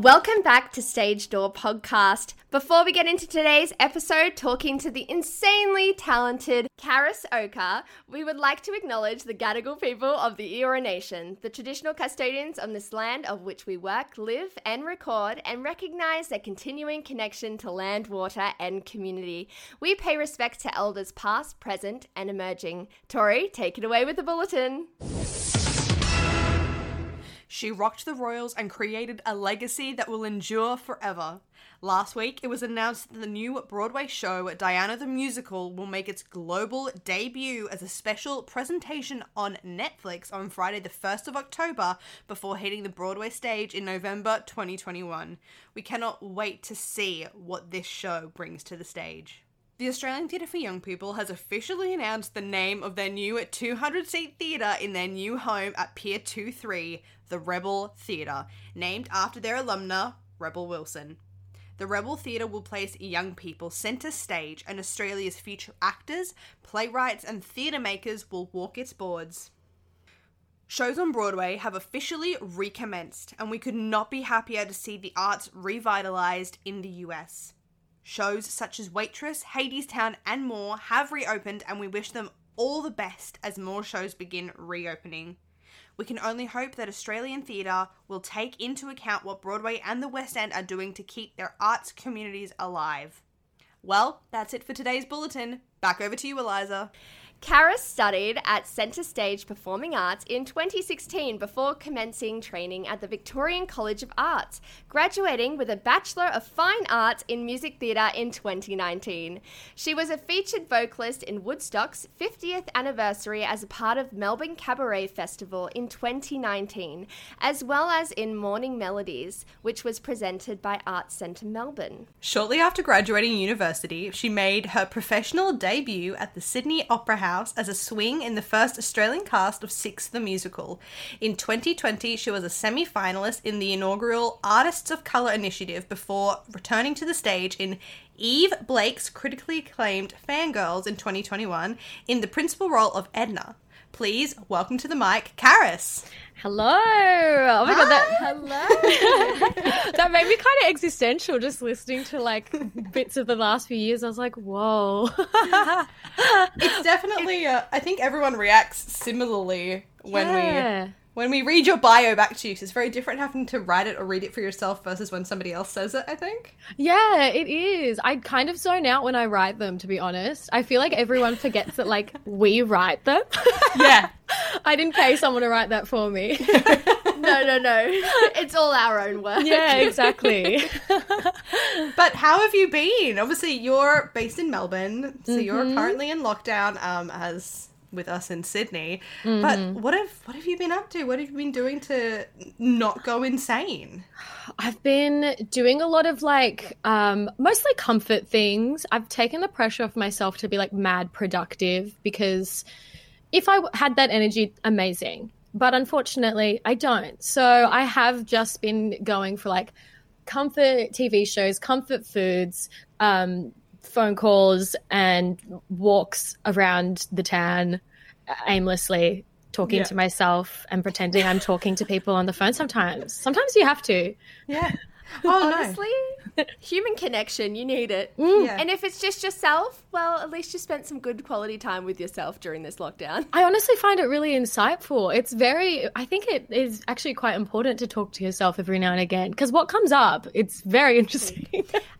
Welcome back to Stage Door Podcast. Before we get into today's episode, talking to the insanely talented Karis Oka, we would like to acknowledge the Gadigal people of the Eora Nation, the traditional custodians on this land of which we work, live, and record, and recognize their continuing connection to land, water, and community. We pay respect to elders past, present, and emerging. Tori, take it away with the bulletin. She rocked the Royals and created a legacy that will endure forever. Last week, it was announced that the new Broadway show, Diana the Musical, will make its global debut as a special presentation on Netflix on Friday, the 1st of October, before hitting the Broadway stage in November 2021. We cannot wait to see what this show brings to the stage. The Australian Theatre for Young People has officially announced the name of their new 200 seat theatre in their new home at Pier 23, the Rebel Theatre, named after their alumna, Rebel Wilson. The Rebel Theatre will place young people centre stage, and Australia's future actors, playwrights, and theatre makers will walk its boards. Shows on Broadway have officially recommenced, and we could not be happier to see the arts revitalised in the US. Shows such as Waitress, Hadestown, and more have reopened, and we wish them all the best as more shows begin reopening. We can only hope that Australian theatre will take into account what Broadway and the West End are doing to keep their arts communities alive. Well, that's it for today's bulletin. Back over to you, Eliza. Karis studied at Centre Stage Performing Arts in 2016 before commencing training at the Victorian College of Arts, graduating with a Bachelor of Fine Arts in Music Theatre in 2019. She was a featured vocalist in Woodstock's 50th anniversary as a part of Melbourne Cabaret Festival in 2019, as well as in Morning Melodies, which was presented by Arts Centre Melbourne. Shortly after graduating university, she made her professional debut at the Sydney Opera House as a swing in the first Australian cast of Six the Musical. In 2020, she was a semi finalist in the inaugural Artists of Colour initiative before returning to the stage in Yve Blake's critically acclaimed Fangirls in 2021 in the principal role of Edna. Please welcome to the mic, Karis. Hello. Oh my god, that hello. that made me kind of existential just listening to like bits of the last few years. I was like, whoa. it's definitely. Uh, I think everyone reacts similarly when Yeah. we when we read your bio back to you. 'cause it's very different having to write it or read it for yourself versus when somebody else says it. I think. Yeah, it is. I kind of zone out when I write them, to be honest. I feel like everyone forgets that like we write them. Yeah. I didn't pay someone to write that for me. No, no, no. It's all our own work. yeah, exactly. But how have you been? Obviously, you're based in Melbourne, so you're currently in lockdown. Um, as with us in Sydney. But what have what have you been up to? What have you been doing to not go insane? I've been doing a lot of like um, mostly comfort things. I've taken the pressure off myself to be like mad productive because if I had that energy, amazing. But unfortunately, I don't. So I have just been going for like comfort TV shows, comfort foods, um, phone calls, and walks around the town aimlessly, talking Yeah. to myself and pretending I'm talking to people on the phone sometimes. Sometimes you have to. Yeah. Oh Honestly, human connection, you need it. no. Yeah. And if it's just yourself, well, at least you spent some good quality time with yourself during this lockdown. I honestly find it really insightful. It's very, I think it is actually quite important to talk to yourself every now and again because what comes up, it's very interesting.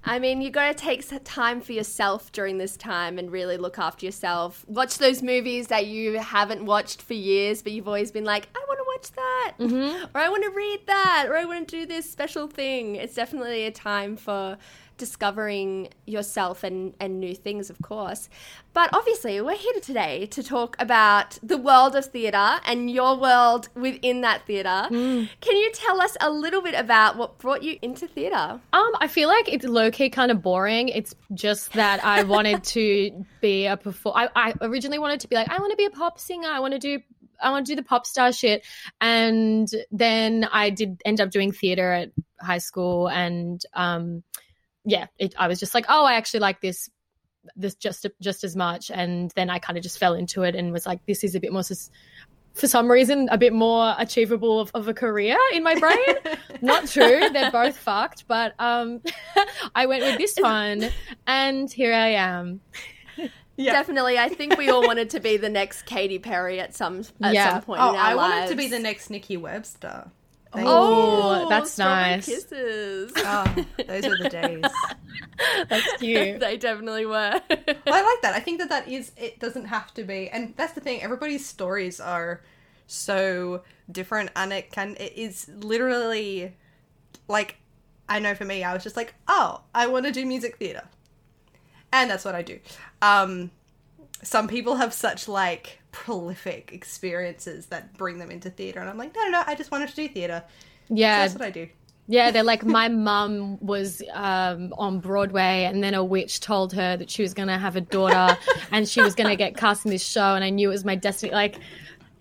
I mean, you got to take some time for yourself during this time and really look after yourself. Watch those movies that you haven't watched for years, but you've always been like, I want to watch that, or I want to read that, or I want to do this special thing. It's definitely a time for discovering yourself and, and new things, of course. But obviously, we're here today to talk about the world of theatre and your world within that theatre. Can you tell us a little bit about what brought you into theatre? Um, I feel like it's low key kind of boring. It's just that I wanted to be a perform. I, I originally wanted to be like, I want to be a pop singer. I want to do. I want to do the pop star shit, and then I did end up doing theater at high school, and um, yeah, it, I was just like, oh, I actually like this this just just as much. And then i kind of just fell into it and was like this is a bit more for some reason a bit more achievable of, of a career in my brain. Not true they're both fucked. But um i went with this one and here i am yeah. Definitely. I think we all wanted to be the next Katy Perry at some at yeah. some point. Oh, I lives. wanted to be the next Nikki Webster. Oh, Thank oh, you. that's oh, nice. Kisses. Oh, those are the days. that's cute. they definitely were. well, I like that. I think that that is. It doesn't have to be, and that's the thing. Everybody's stories are so different, and it can. It is literally like. I know for me, I was just like, oh, I want to do music theater, and that's what I do. Um, some people have such like prolific experiences that bring them into theater. And I'm like, no, no, no, I just wanted to do theater. Yeah. So that's what I do. Yeah, they're like, my mum was um, on Broadway, and then a witch told her that she was going to have a daughter and she was going to get cast in this show, and I knew it was my destiny. Like,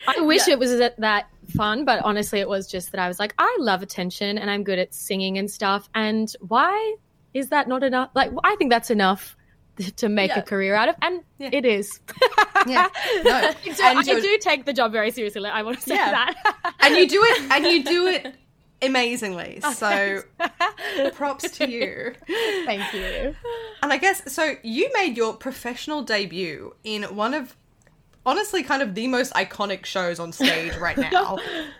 I wish yeah. it was that fun, but honestly, it was just that I was like, I love attention and I'm good at singing and stuff. And why is that not enough? Like, I think that's enough to make yeah. a career out of, and yeah. it is. yeah, no. so and I do take the job very seriously. I want to say yeah. that, and you do it, and you do it amazingly. Oh, so props to you. Thank you. And I guess so. You made your professional debut in one of honestly kind of the most iconic shows on stage right now.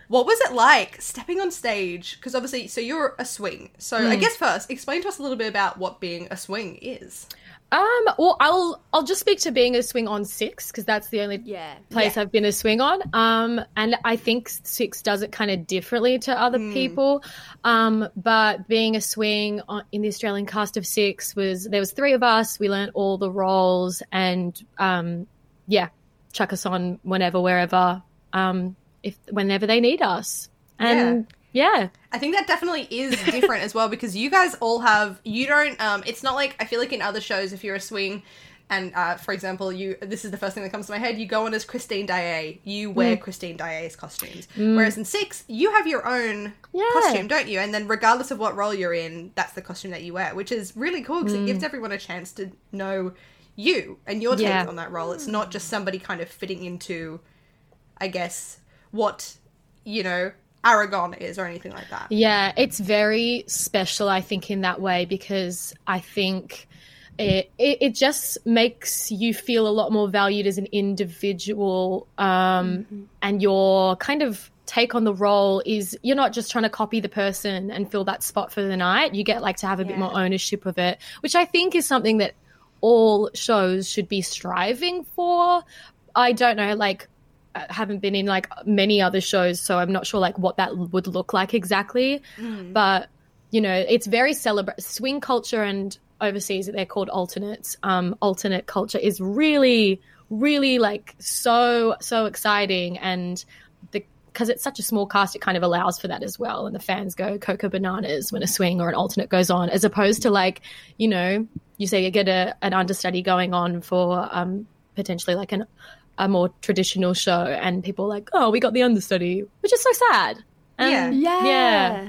what was it like stepping on stage? Because obviously, so you're a swing. So mm. I guess first, explain to us a little bit about what being a swing is. Um, well, I'll I'll just speak to being a swing on six because that's the only yeah. place yeah. I've been a swing on. Um, and I think six does it kind of differently to other mm. people. Um, but being a swing on, in the Australian cast of six was there was three of us. We learned all the roles, and um, yeah, chuck us on whenever, wherever, um, if whenever they need us. And yeah yeah. I think that definitely is different as well because you guys all have you don't um it's not like I feel like in other shows if you're a swing and uh, for example, you this is the first thing that comes to my head. You go on as Christine Daae. You wear mm. Christine Daae's costumes. Mm. Whereas in Six, you have your own yeah. costume, don't you? And then regardless of what role you're in, that's the costume that you wear, which is really cool because mm. it gives everyone a chance to know you and your take yeah. on that role. It's not just somebody kind of fitting into, I guess, what you know Aragon is or anything like that. Yeah, it's very special, I think, in that way because I think it, it, it just makes you feel a lot more valued as an individual, um, mm-hmm. and your kind of take on the role is you're not just trying to copy the person and fill that spot for the night. You get like to have a yeah. bit more ownership of it, which I think is something that all shows should be striving for. I don't know, like haven't been in like many other shows, so I'm not sure like what that would look like exactly. Mm. But you know, it's very celebrate swing culture and overseas they're called alternates. Um, alternate culture is really, really like so so exciting and the because it's such a small cast, it kind of allows for that as well. And the fans go cocoa bananas when a swing or an alternate goes on, as opposed to like, you know, you say you get a, an understudy going on for um, potentially like an a more traditional show and people like, oh, we got the understudy, which is so sad. And yeah. Yeah. Yeah.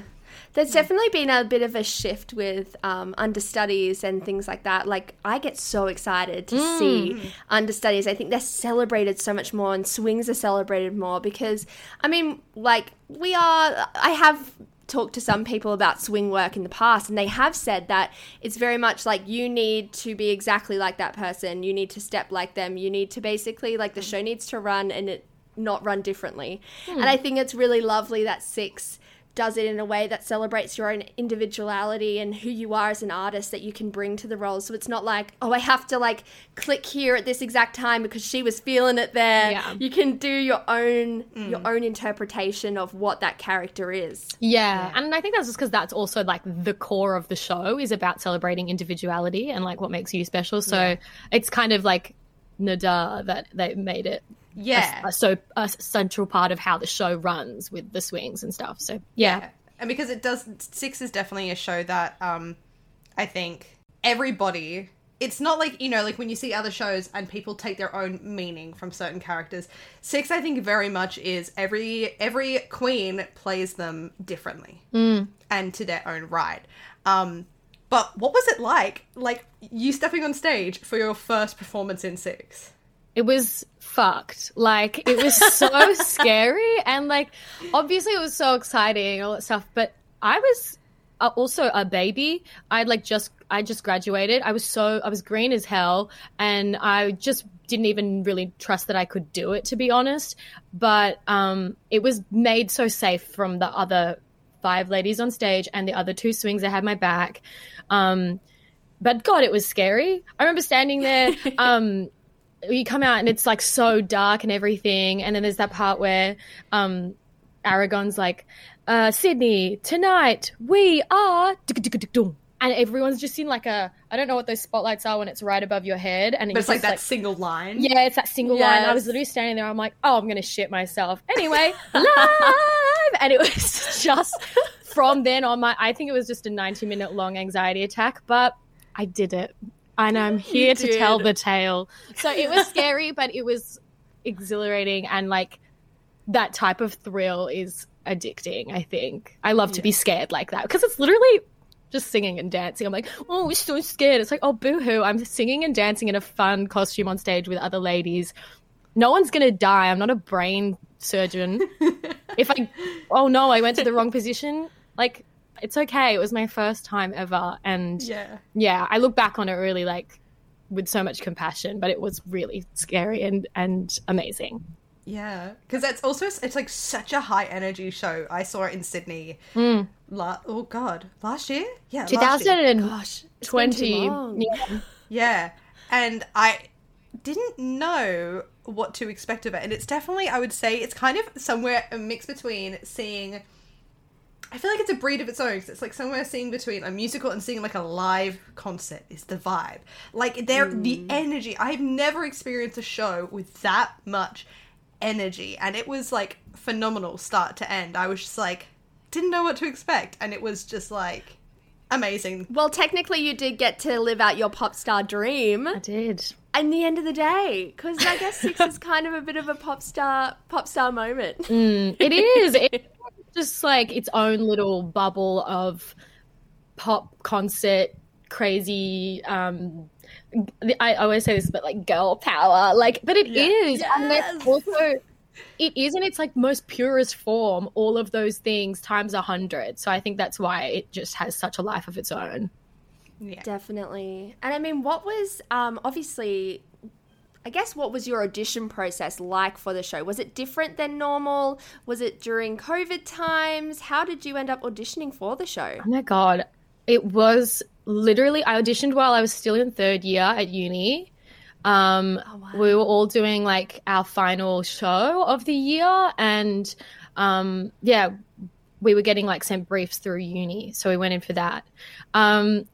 There's definitely been a bit of a shift with um, understudies and things like that. Like, I get so excited to mm. see understudies. I think they're celebrated so much more, and swings are celebrated more because, I mean, like, we are. I have talked to some people about swing work in the past, and they have said that it's very much like you need to be exactly like that person. You need to step like them. You need to basically, like, the show needs to run and it not run differently. Hmm. And I think it's really lovely that Six does it in a way that celebrates your own individuality and who you are as an artist that you can bring to the role. So it's not like, oh, I have to like click here at this exact time because she was feeling it there. Yeah. You can do your own mm. your own interpretation of what that character is. Yeah. yeah. And I think that's just because that's also like the core of the show is about celebrating individuality and like what makes you special. So yeah. it's kind of like nada that they made it yeah a, a, so a central part of how the show runs with the swings and stuff so yeah. yeah. and because it does six is definitely a show that um i think everybody it's not like you know like when you see other shows and people take their own meaning from certain characters six i think very much is every every queen plays them differently mm. and to their own right um But what was it like? Like you stepping on stage for your first performance in Six? It was fucked. Like it was so scary and like obviously it was so exciting all that stuff, but I was uh, also a baby. I'd like just I just graduated. I was so I was green as hell and I just didn't even really trust that I could do it to be honest. But um it was made so safe from the other five ladies on stage and the other two swings that had my back. Um but God, it was scary. I remember standing there. Um, you come out and it's like so dark and everything, and then there's that part where um, Aragon's like, uh, "Sydney, tonight we are," and everyone's just in like a I don't know what those spotlights are when it's right above your head, and But it's like that single line. yeah, it's that single line. I was literally standing there. I'm like, oh, I'm gonna shit myself. Anyway, live, and it was just from then on. My I think it was just a 90 minute long anxiety attack, but I did it, and I'm here to tell the tale. So it was scary, but it was exhilarating, and like that type of thrill is addicting. I think I love to be scared like that because it's literally just singing and dancing. I'm like, oh, we're so scared. It's like, oh, boo hoo. I'm singing and dancing in a fun costume on stage with other ladies. No one's going to die. I'm not a brain surgeon. if I, oh no, I went to the wrong position, like, it's okay. It was my first time ever. And Yeah. yeah, I look back on it really like with so much compassion, but it was really scary and, and amazing. Yeah, because that's also it's like such a high energy show. I saw it in Sydney. Hmm. La- oh God, last year? Yeah, last year. 2020. Gosh, it's long. yeah. Yeah, and I didn't know what to expect of it, and it's definitely I would say it's kind of somewhere a mix between seeing. I feel like it's a breed of its own 'cause it's like somewhere seeing between a musical and seeing like a live concert is the vibe. Like there, the mm. energy. I've never experienced a show with that much energy, and it was like phenomenal start to end. I was just like, didn't know what to expect, and it was just like amazing. Well, technically, you did get to live out your pop star dream I did. in the end of the day, because I guess Six is kind of a bit of a pop star pop star moment. Mm, it is. It's just like its own little bubble of pop concert, crazy. Um, I always say this, but like girl power, like, but it is, and Yes. it's also. It is in its like most purest form, all of those things times a hundred. So I think that's why it just has such a life of its own. Yeah. Definitely. And I mean, what was um, obviously, I guess, what was your audition process like for the show? Was it different than normal? Was it during COVID times? How did you end up auditioning for the show? Oh my god. It was literally I auditioned while I was still in third year at uni. Um we were all doing like our final show of the year and um yeah, we were getting like sent briefs through uni. So we went in for that. Um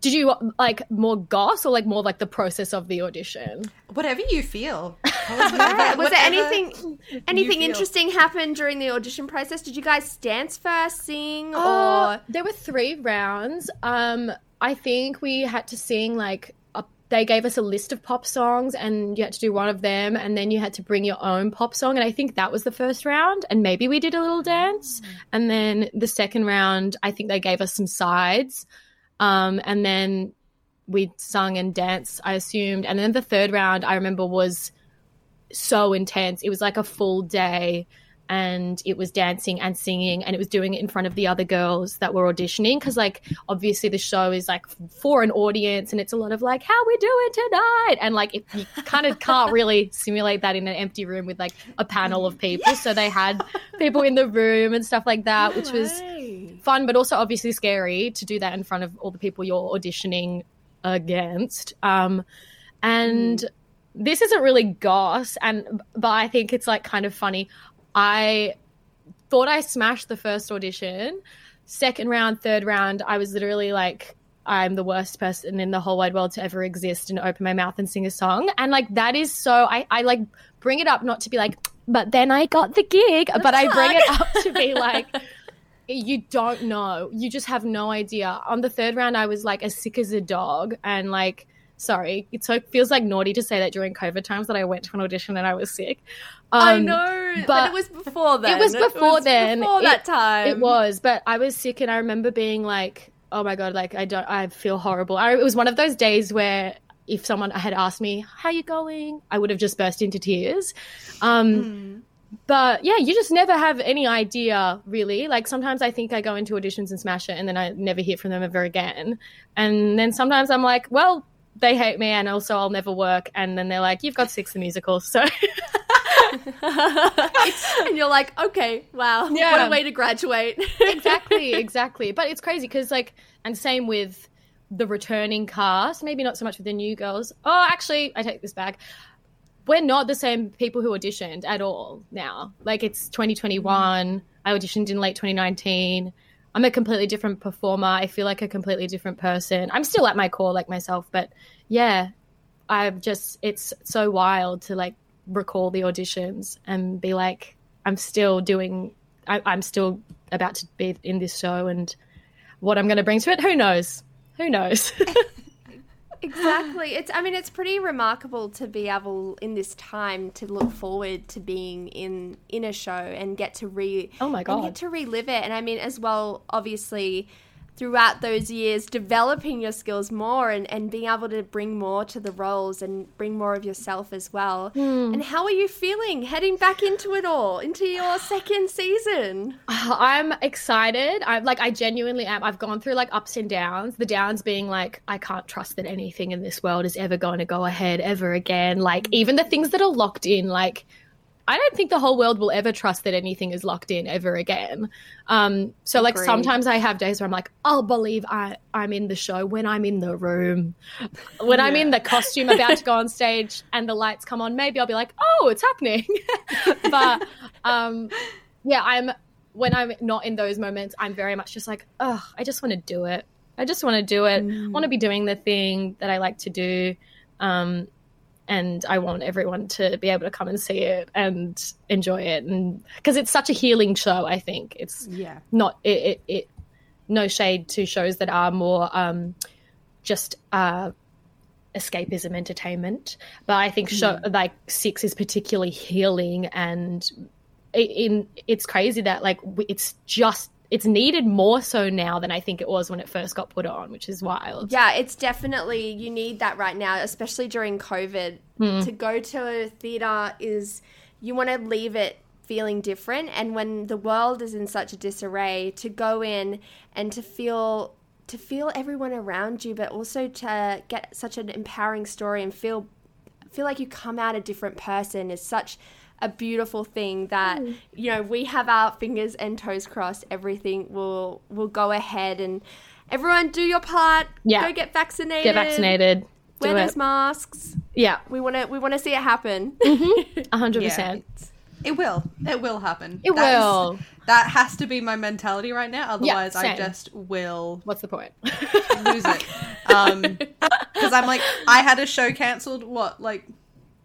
did you like more goss or like more like the process of the audition? Whatever you feel. Yeah, was there Whatever anything anything feel. interesting happen during the audition process? Did you guys dance first, sing, Uh, or there were three rounds. Um, I think we had to sing like a, they gave us a list of pop songs, and you had to do one of them, and then you had to bring your own pop song. And I think that was the first round, and maybe we did a little dance. And then the second round, I think they gave us some sides, um, and then we sung and danced. I assumed, and then the third round, I remember was so intense. It was like a full day and it was dancing and singing and it was doing it in front of the other girls that were auditioning because like obviously the show is like for an audience and it's a lot of like how we doing tonight? And like it, you kind of can't really simulate that in an empty room with like a panel of people. So they had people in the room and stuff like that which was fun but also obviously scary to do that in front of all the people you're auditioning against. Um and this isn't really goss and but i think it's like kind of funny i thought i smashed the first audition second round third round i was literally like i'm the worst person in the whole wide world to ever exist and open my mouth and sing a song and like that is so i, I like bring it up not to be like but then i got the gig but i bring it up to be like you don't know. You just have no idea. On the third round, I was like as sick as a dog, and like, sorry, it so feels like naughty to say that during COVID times that I went to an audition and I was sick. I Um, know, but, it was before then. It was before then. Before It- that time. It was, but I was sick, and I remember being like, oh my god, like I don't, I feel horrible. I, it was one of those days where if someone had asked me how you going, I would have just burst into tears. Um, mm. But yeah, you just never have any idea really. Like sometimes I think I go into auditions and smash it, and then I never hear from them ever again. And then sometimes I'm like, well, they hate me, and also I'll never work. And then they're like, you've got six the musical, so. and you're like, okay, wow, yeah. what a way to graduate. exactly, exactly. But it's crazy because, like, and same with the returning cast, maybe not so much with the new girls. Oh, actually, I take this back. We're not the same people who auditioned at all now. Like, it's 2021. Mm. I auditioned in late 2019. I'm a completely different performer. I feel like a completely different person. I'm still at my core like myself, but yeah, I've just, it's so wild to like recall the auditions and be like, I'm still doing, I, I'm still about to be in this show and what I'm going to bring to it. Who knows? Who knows? exactly. It's I mean it's pretty remarkable to be able in this time to look forward to being in in a show and get to re Oh my god. get to relive it. And I mean as well obviously throughout those years developing your skills more and, and being able to bring more to the roles and bring more of yourself as well. Mm. And how are you feeling heading back into it all, into your second season? I'm excited. I'm like I genuinely am. I've gone through like ups and downs. The downs being like I can't trust that anything in this world is ever going to go ahead ever again. Like even the things that are locked in like I don't think the whole world will ever trust that anything is locked in ever again. Um, so like sometimes I have days where I'm like, I'll believe I, I'm in the show when I'm in the room, when yeah. I'm in the costume about to go on stage and the lights come on. Maybe I'll be like, oh, it's happening. but um, yeah, I'm when I'm not in those moments, I'm very much just like, oh, I just want to do it. I just want to do it. Mm. I want to be doing the thing that I like to do. Um, and I want everyone to be able to come and see it and enjoy it, and because it's such a healing show, I think. It's yeah. not it, it, it no shade to shows that are more um, just uh, escapism entertainment, but I think show mm. like Six is particularly healing and in it's crazy that like it's just it's needed more so now than I think it was when it first got put on, which is wild. Yeah, it's definitely you need that right now, especially during COVID. Mm. To go to a theater is you want to leave it feeling different and when the world is in such a disarray to go in and to feel to feel everyone around you but also to get such an empowering story and feel feel like you come out a different person is such a beautiful thing that mm. you know we have our fingers and toes crossed. Everything will will go ahead and everyone do your part. Yeah, go get vaccinated. Get vaccinated. Wear those masks. Yeah, we want to we want to see it happen. Mm-hmm. A hundred percent. It will. It will happen. It that will. Is, that has to be my mentality right now. Otherwise, yeah, I just will. What's the point? lose it. Because um, I'm like, I had a show cancelled. What, like,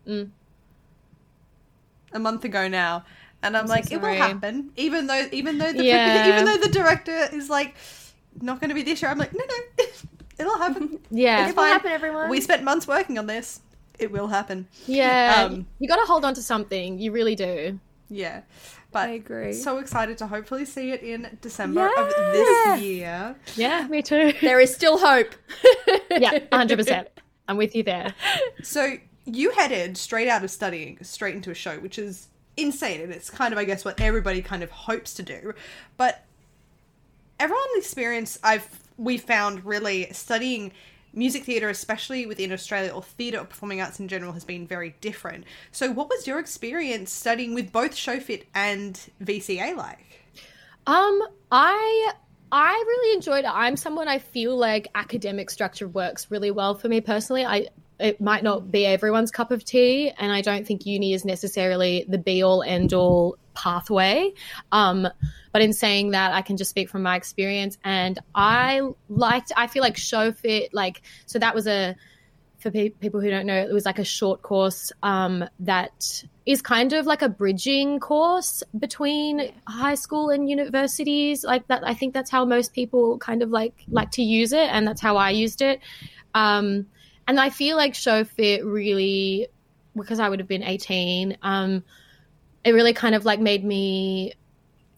mm a month ago now, and I'm, I'm like, so it will happen. Even though, even though the yeah. even though the director is like not going to be this year, I'm like, no, no, it'll happen. Yeah, it will happen. Everyone, we spent months working on this. It will happen. Yeah, um, you got to hold on to something. You really do. Yeah. But I agree. So excited to hopefully see it in December yeah. of this year. Yeah, me too. There is still hope. yeah, 100%. I'm with you there. So you headed straight out of studying straight into a show, which is insane, and it's kind of, I guess, what everybody kind of hopes to do. But everyone's experience I've we found really studying music theatre, especially within Australia or theatre or performing arts in general, has been very different. So, what was your experience studying with both ShowFit and VCA like? Um, I I really enjoyed it. I'm someone I feel like academic structure works really well for me personally. I it might not be everyone's cup of tea, and I don't think uni is necessarily the be all end all pathway. Um, but in saying that, I can just speak from my experience, and I liked. I feel like show fit, like so that was a for pe- people who don't know, it was like a short course um, that is kind of like a bridging course between high school and universities. Like that, I think that's how most people kind of like like to use it, and that's how I used it. Um, and I feel like Show Fit really, because I would have been 18, um, it really kind of like made me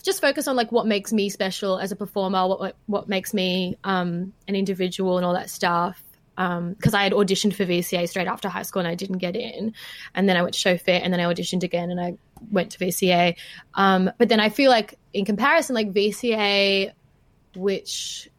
just focus on like what makes me special as a performer, what what makes me um, an individual, and all that stuff. Because um, I had auditioned for VCA straight after high school and I didn't get in, and then I went to show fit and then I auditioned again and I went to VCA. Um, but then I feel like in comparison, like VCA, which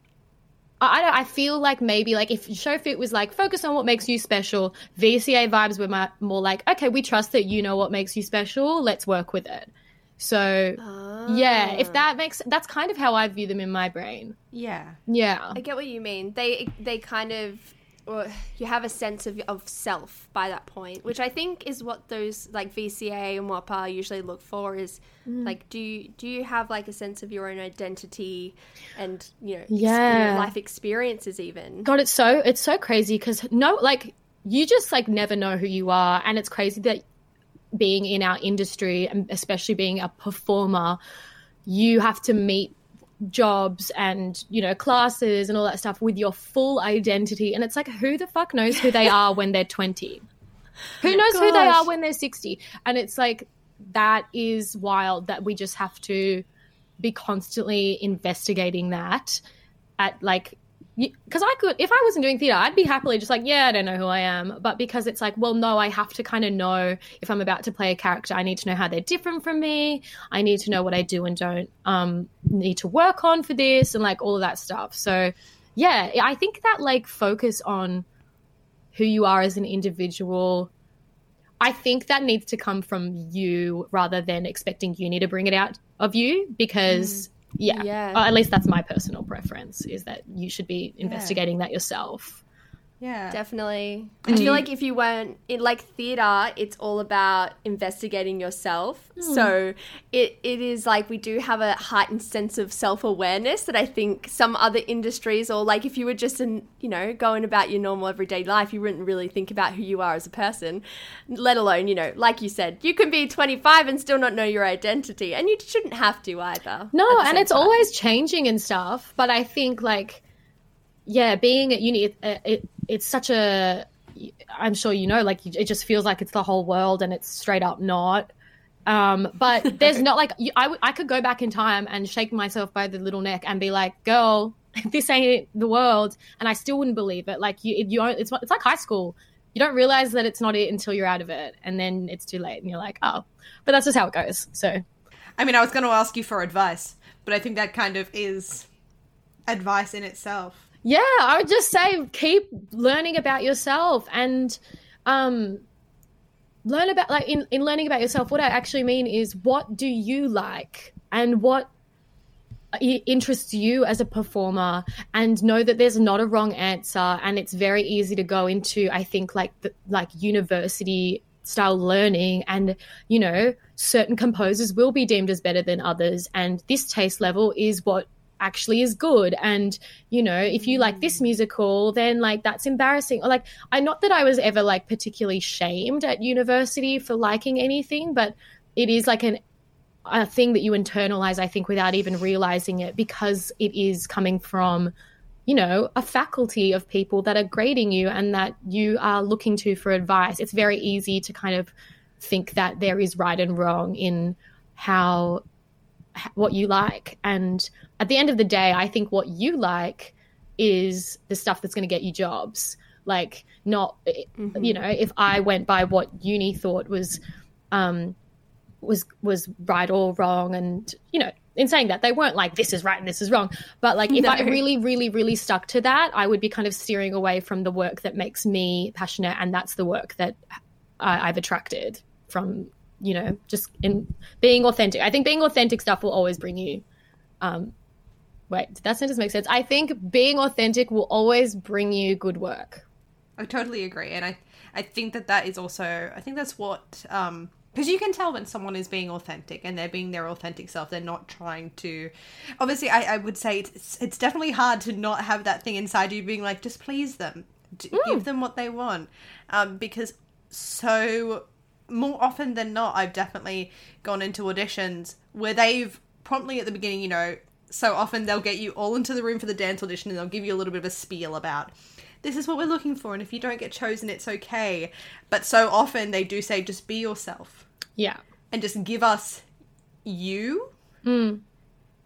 I, I feel like maybe like if ShowFit was like focus on what makes you special, VCA vibes were more like okay, we trust that you know what makes you special. Let's work with it. So oh. yeah, if ah. that makes that's kind of how I view them in my brain. Yeah, yeah, I get what you mean. They they kind of or you have a sense of, of self by that point, which I think is what those like VCA and WAAPA usually look for is mm. like do you do you have like a sense of your own identity and you know yeah. life experiences even. God, it's so it's so crazy because no like you just like never know who you are and it's crazy that being in our industry and especially being a performer you have to meet jobs and you know classes and all that stuff with your full identity. And it's like who the fuck knows who they are when they're 20 who knows Gosh. who they are when they're 60 and it's like that is wild that we just have to be constantly investigating that at like because I could, if I wasn't doing theatre, I'd be happily just like, yeah, I don't know who I am. But because it's like, well, no, I have to kind of know if I'm about to play a character, I need to know how they're different from me. I need to know what I do and don't um, need to work on for this and like all of that stuff. So, yeah, I think that like focus on who you are as an individual. I think that needs to come from you rather than expecting uni to bring it out of you because. Mm yeah, yeah. at least that's my personal preference is that you should be investigating yeah. that yourself yeah. Definitely. I feel like if you weren't in like theater, it's all about investigating yourself. Mm. So it it is like we do have a heightened sense of self-awareness that I think some other industries or like if you were just in, you know, going about your normal everyday life, you wouldn't really think about who you are as a person, let alone, you know, like you said, you can be 25 and still not know your identity and you shouldn't have to either. No, and it's time. always changing and stuff, but I think like yeah, being at uni, it, it, it's such a. I'm sure you know, like it just feels like it's the whole world, and it's straight up not. Um, but there's not like I, I could go back in time and shake myself by the little neck and be like, "Girl, this ain't the world," and I still wouldn't believe it. Like you, you it's it's like high school. You don't realize that it's not it until you're out of it, and then it's too late, and you're like, "Oh." But that's just how it goes. So, I mean, I was going to ask you for advice, but I think that kind of is advice in itself. Yeah, I would just say keep learning about yourself and um learn about like in, in learning about yourself what I actually mean is what do you like and what interests you as a performer and know that there's not a wrong answer and it's very easy to go into I think like the, like university style learning and you know certain composers will be deemed as better than others and this taste level is what actually is good. And you know if you like this mm. musical then like that's embarrassing. Or like i not that i was ever like particularly shamed at university for liking anything but it is like an a thing that you internalize i think without even realizing it because it is coming from you know a faculty of people that are grading you and that you are looking to for advice. It's very easy to kind of think that there is right and wrong in how what you like. And at the end of the day, I think what you like is the stuff that's going to get you jobs. Like, not, mm-hmm. you know, if I went by what uni thought was, um, was was right or wrong, and you know, in saying that they weren't like this is right and this is wrong, but like if no. I really, really, really stuck to that, I would be kind of steering away from the work that makes me passionate, and that's the work that I, I've attracted from you know, just in being authentic. I think being authentic stuff will always bring you. Um, wait, did that sentence make sense? I think being authentic will always bring you good work. I totally agree, and I I think that that is also I think that's what um because you can tell when someone is being authentic and they're being their authentic self they're not trying to obviously i, I would say it's, it's definitely hard to not have that thing inside you being like just please them mm. give them what they want um, because so more often than not, I've definitely gone into auditions where they've promptly at the beginning, you know, so often they'll get you all into the room for the dance audition and they'll give you a little bit of a spiel about this is what we're looking for and if you don't get chosen it's okay but so often they do say just be yourself yeah and just give us you mm.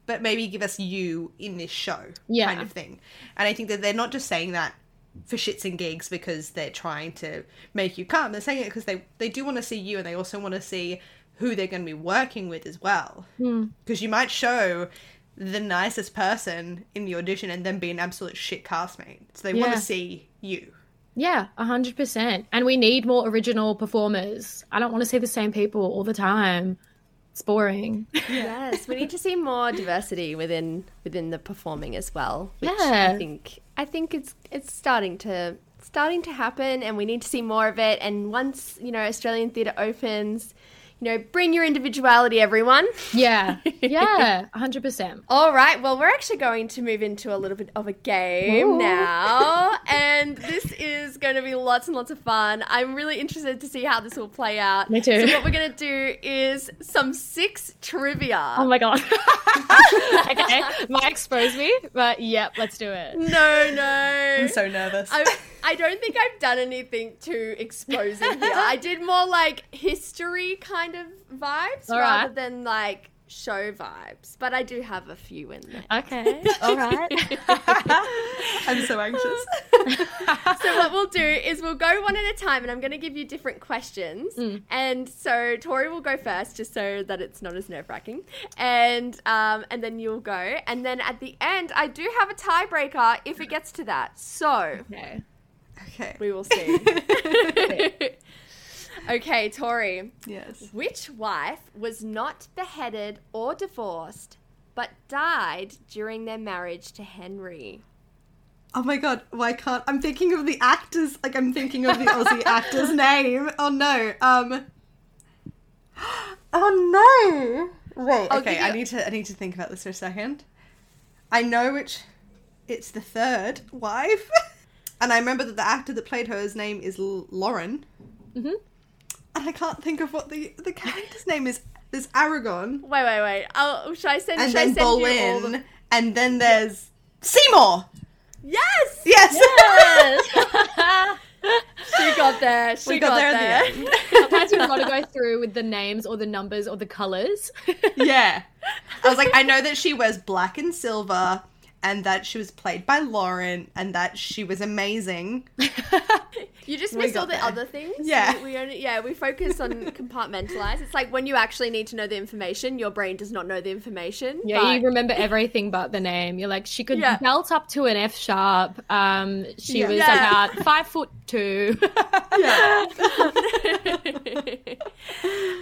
but maybe give us you in this show, Yeah. kind of thing. And I think that they're not just saying that for shits and gigs because they're trying to make you come. They're saying it because they they do want to see you, and they also want to see who they're going to be working with as well. Hmm. Because you might show the nicest person in the audition and then be an absolute shit castmate. So they want to see you. Yeah, a hundred percent. And we need more original performers. I don't want to see the same people all the time. It's boring. Yes, we need to see more diversity within within the performing as well. Which Yeah. I think I think it's it's starting to starting to happen, and we need to see more of it. And once you know Australian theatre opens, you know, bring your individuality, everyone. Yeah, yeah, hundred percent. All right, well, we're actually going to move into a little bit of a game Ooh. now, and this is going to be lots and lots of fun. I'm really interested to see how this will play out. Me too. So, what we're going to do is some six trivia. Oh my god. okay, might expose me, but yep, let's do it. No, no. I'm so nervous. I, I don't think I've done anything too exposing here. I did more like history kind of vibes All rather right. than like show vibes, but I do have a few in there. Okay, all right. I'm so anxious. so what we'll do is we'll go one at a time and I'm going to give you different questions. Mm. And so Tori will go first just so that it's not as nerve-wracking. And um, and then you'll go. And then at the end I do have a tiebreaker if it gets to that. So Okay. okay. we will see. Okay, Tori. Yes. Which wife was not beheaded or divorced but died during their marriage to Henry? Oh my god, why can't I'm thinking of the actors like I'm thinking of the Aussie actor's name. Oh no. Um Oh no. Wait, I'll okay, I need to I need to think about this for a second. I know which it's the third wife. and I remember that the actor that played her his name is L- Lauren. Mhm. And I can't think of what the the character's name is. There's Aragon Wait, wait, wait. Oh, should I send? and should I then send you all the- and then there's Seymour. Yes, Yes. she got there. She we got, there at the end. Sometimes we've got to go through with the names or the numbers or the colors. yeah. I was like, I know that she wears black and silver, and that she was played by Lauren, and that she was amazing. You just We missed all the there. other things. Yeah. we, we only yeah we focus on compartmentalize. It's like when you actually need to know the information, your brain does not know the information. Yeah, but- you remember everything but the name. You're like, she could Yeah. belt up to an F sharp. Um, she Yeah. was Yeah. about five foot two. Yeah.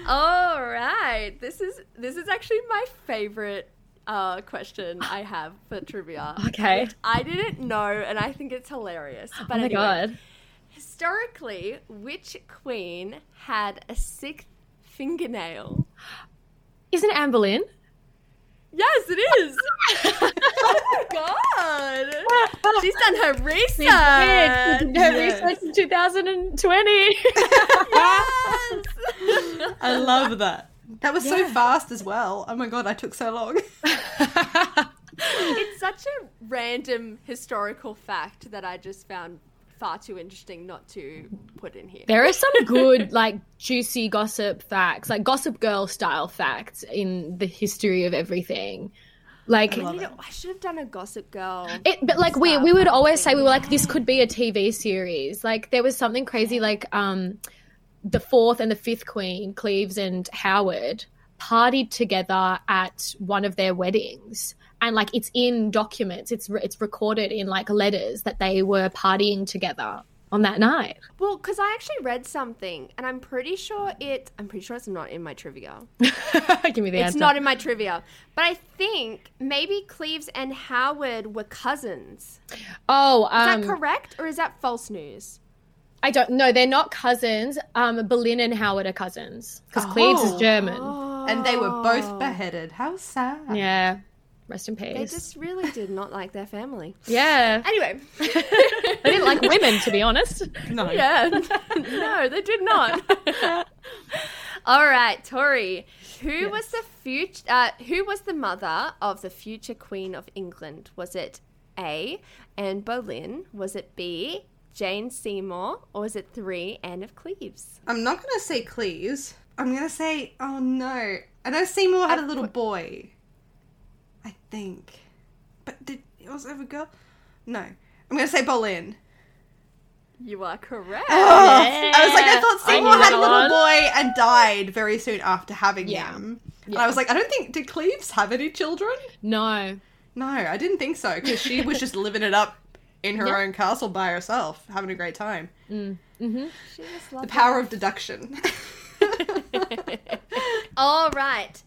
All right, this is this is actually my favorite uh, question I have for trivia. okay. I didn't know, and I think it's hilarious. But oh my anyway, god. historically, which queen had a sixth fingernail? Isn't it Anne Boleyn? Yes, it is. oh my god, she's done her research. She did. She did her Yes. research in 2020. Yes. I love that. That was so fast as well. Oh my god, I took so long. it's such a random historical fact that I just found far too interesting not to put in here. there are some good, like, juicy gossip facts, like Gossip Girl style facts in the history of everything. Like, I love You it. know, I should have done a Gossip Girl. It, but like we we would always say we were like this could be a TV series. Like there was something crazy like um the fourth and the fifth queen, Cleves and Howard, partied together at one of their weddings. And like it's in documents, it's re- it's recorded in like letters that they were partying together on that night. Well, because I actually read something, and I'm pretty sure it. I'm pretty sure it's not in my trivia. Give me the answer. It's answer. not in my trivia, but I think maybe Cleves and Howard were cousins. Oh, um, that correct, or is that false news? I don't know. They're not cousins. Um, Boleyn and Howard are cousins because Cleves is Oh. German. and they were both beheaded. How sad. Yeah, rest in peace. They just really did not like their family. Yeah. Anyway, they didn't like women, to be honest. No. yeah, no, they did not. All right, Tori. Who was the future? Uh, who was the mother of the future Queen of England? Was it A. Anne Boleyn? Was it B. Jane Seymour? Or is it three Anne of Cleves? I'm not gonna say Cleves. I'm gonna say, oh no. I know Seymour had a little boy. I think. But did it was it a girl? No. I'm gonna say Boleyn. You are correct. I was like, I thought Seymour had a little boy and died very soon after having Yeah. him. And I was like, I don't think did Cleves have any children? No. No, I didn't think so because she was just living it up in her Yeah. own castle by herself, having a great time. She just The loved power of deduction. All right.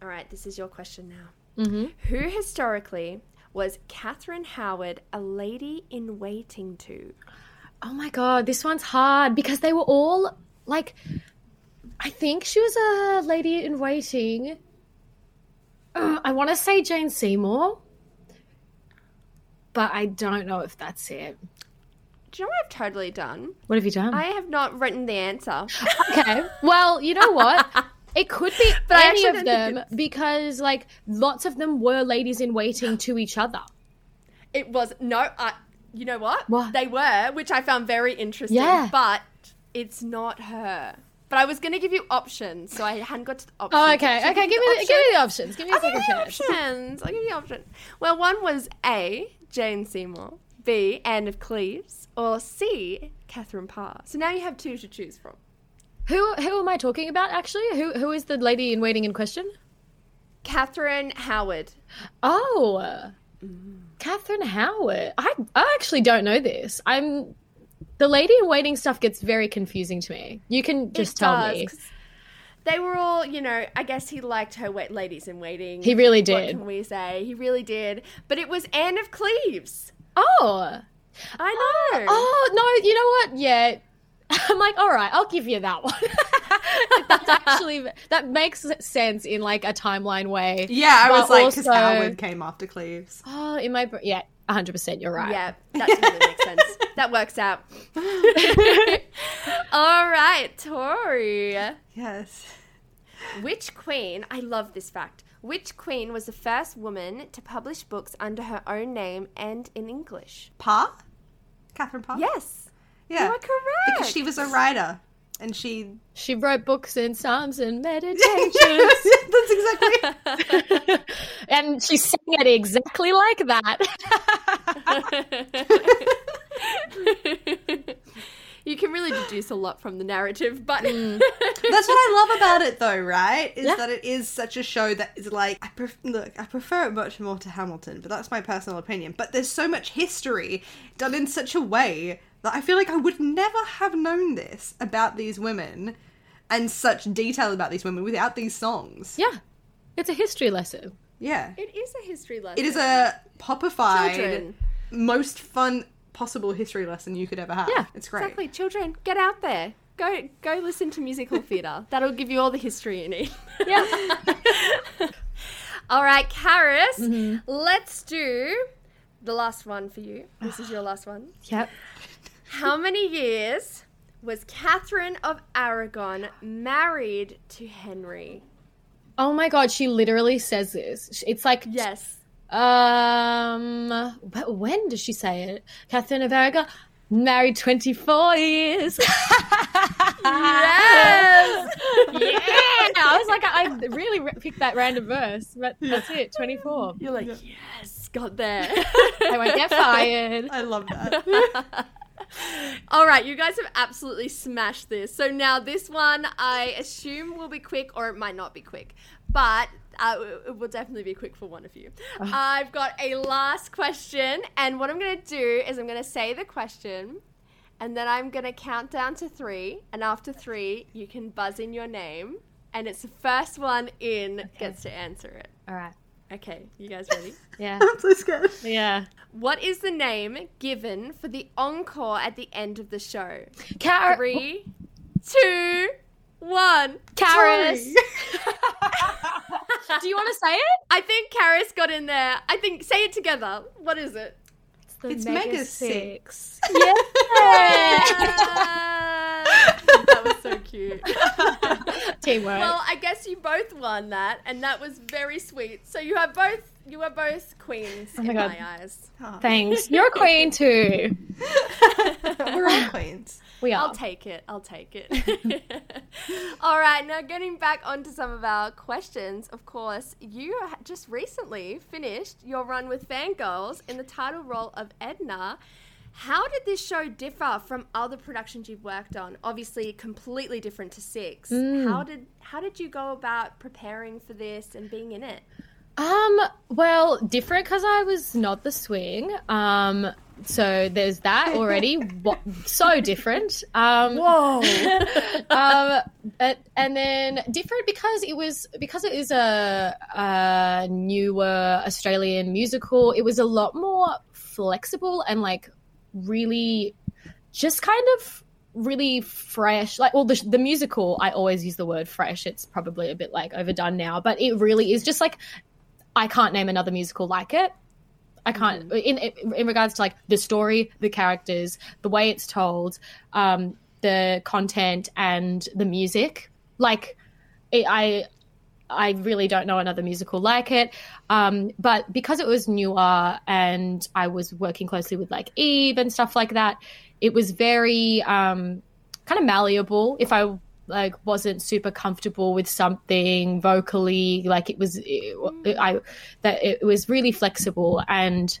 All right, this is your question now. Mm-hmm. Who historically was Catherine Howard a lady in waiting to? Oh my god, this one's hard because they were all like. I think she was a lady in waiting. Uh, I want to say Jane Seymour, but I don't know if that's it. Do you know what I've totally done? What have you done? I have not written the answer. okay. Well, you know what? It could be But any of them because, like, lots of them were ladies in waiting to each other. It was no. I. You know what? What? They were, which I found very interesting. Yeah. But it's not her. But I was going to give you options, so I hadn't got to the options. Oh, okay. Should Okay, give give me, the give me options? the options. Give me a I'll give second chance. options. I'll give you the option. Well, one was A. Jane Seymour, B. Anne of Cleves, or C. Catherine Parr. So now you have two to choose from. Who who am I talking about? Actually, who who is the lady in waiting in question? Catherine Howard. Oh, Catherine Howard. I I actually don't know this. I'm the lady in waiting stuff gets very confusing to me. You can just It tell does, me. 'cause They were all, you know, I guess he liked her wait ladies in waiting. He really What did. can we say? He really did. But it was Anne of Cleves. Oh, I know. oh, oh no. You know what? Yeah. I'm like, all right, I'll give you that one. That's actually that makes sense in like a timeline way. yeah, I was like, because also- Howard came after Cleves. Oh, in my br- yeah, 100. percent You're right. Yeah, that totally makes sense. That works out. all right, Tori. Yes. Which queen, I love this fact, which queen was the first woman to publish books under her own name and in English? Parr? Catherine Parr? Yes. Yeah. You are correct. Because she was a writer. And she. She wrote books and psalms and meditations. That's exactly. and she sang it exactly like that. you can really deduce a lot from the narrative, but mm. That's what I love about it, though, right? Is Yeah. that it is such a show that is like I pref- look. I prefer it much more to Hamilton, but that's my personal opinion. But there's so much history done in such a way that I feel like I would never have known this about these women and such detail about these women without these songs. yeah, it's a history lesson. Yeah, it is a history lesson. it is a popified, Children. most fun possible history lesson you could ever have. Yeah, it's great. Exactly, children, get out there. Go, go listen to musical theatre. That'll give you all the history you need. Yeah. All right, Karis, Mm-hmm. let's do the last one for you. This is your last one. yep. How many years was Catherine of Aragon married to Henry? Oh my god, she literally says this. It's like Yes. Um, but when does she say it? Catherine of Aragon, married 24 years. Yes. yeah! I was like, I I really picked that random verse, but that's it, 24. You're like, yes, got there. I won't get fired. I love that. All right, you guys have absolutely smashed this. So now this one, I assume will be quick, or it might not be quick, but uh, it will definitely be quick for one of you. I've got a last question, and what I'm going to do is I'm going to say the question, and then I'm going to count down to three, and after three, you can buzz in your name, and it's the first one in gets to answer it. All right. Okay, you guys ready? Yeah. I'm so scared. Yeah. what is the name given for the encore at the end of the show? Car- Three, two, one. Karis. Do you want to say it? I think Karis got in there. I think say it together. What is it? the It's Mega Six. Yeah. that was so cute. Teamwork. Well, I guess you both won that, and that was very sweet. So you are both You are both queens Oh in my my, God. eyes. Thanks. You're a queen too. We're all queens. We are. I'll take it. I'll take it. All right, now getting back onto some of our questions. Of course, you just recently finished your run with Fangirls in the title role of Edna. How did this show differ from other productions you've worked on? Obviously, completely different to Six. How did how did you go about preparing for this and being in it? Um, well, different because I was not the swing. Um, so there's that already. so different. Um, Whoa! um, but, and then different because it was because it is a, a newer Australian musical. It was a lot more flexible and like really just kind of really fresh like well the, the musical i always use the word fresh. It's probably a bit like overdone now but it really is just like i can't name another musical like it. I can't in in regards to like the story the characters the way it's told um the content and the music. Like it, i I really don't know another musical like it. Um, but because it was newer and I was working closely with like Yve and stuff like that, it was very um, kind of malleable. If I like wasn't super comfortable with something vocally, like it was, it, I that it was really flexible and.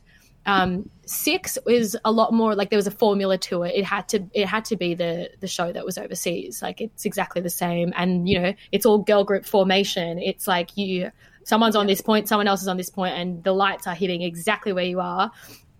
Um, six is a lot more like there was a formula to it. It had to it had to be the the show that was overseas. Like it's exactly the same, and you know it's all girl group formation. It's like you someone's on this point, someone else is on this point, and the lights are hitting exactly where you are.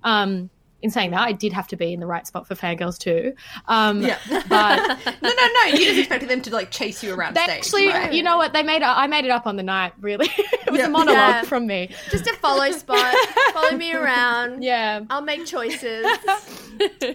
Um, in saying that, I did have to be in the right spot for fangirls too. Um, Yeah. but No, no, no. You just expected them to like chase you around they stage. actually, right? you know what? They made it, I made it up on the night. Really, it was Yeah. a monologue Yeah. from me. Just a follow spot. Follow me around. Yeah. I'll make choices.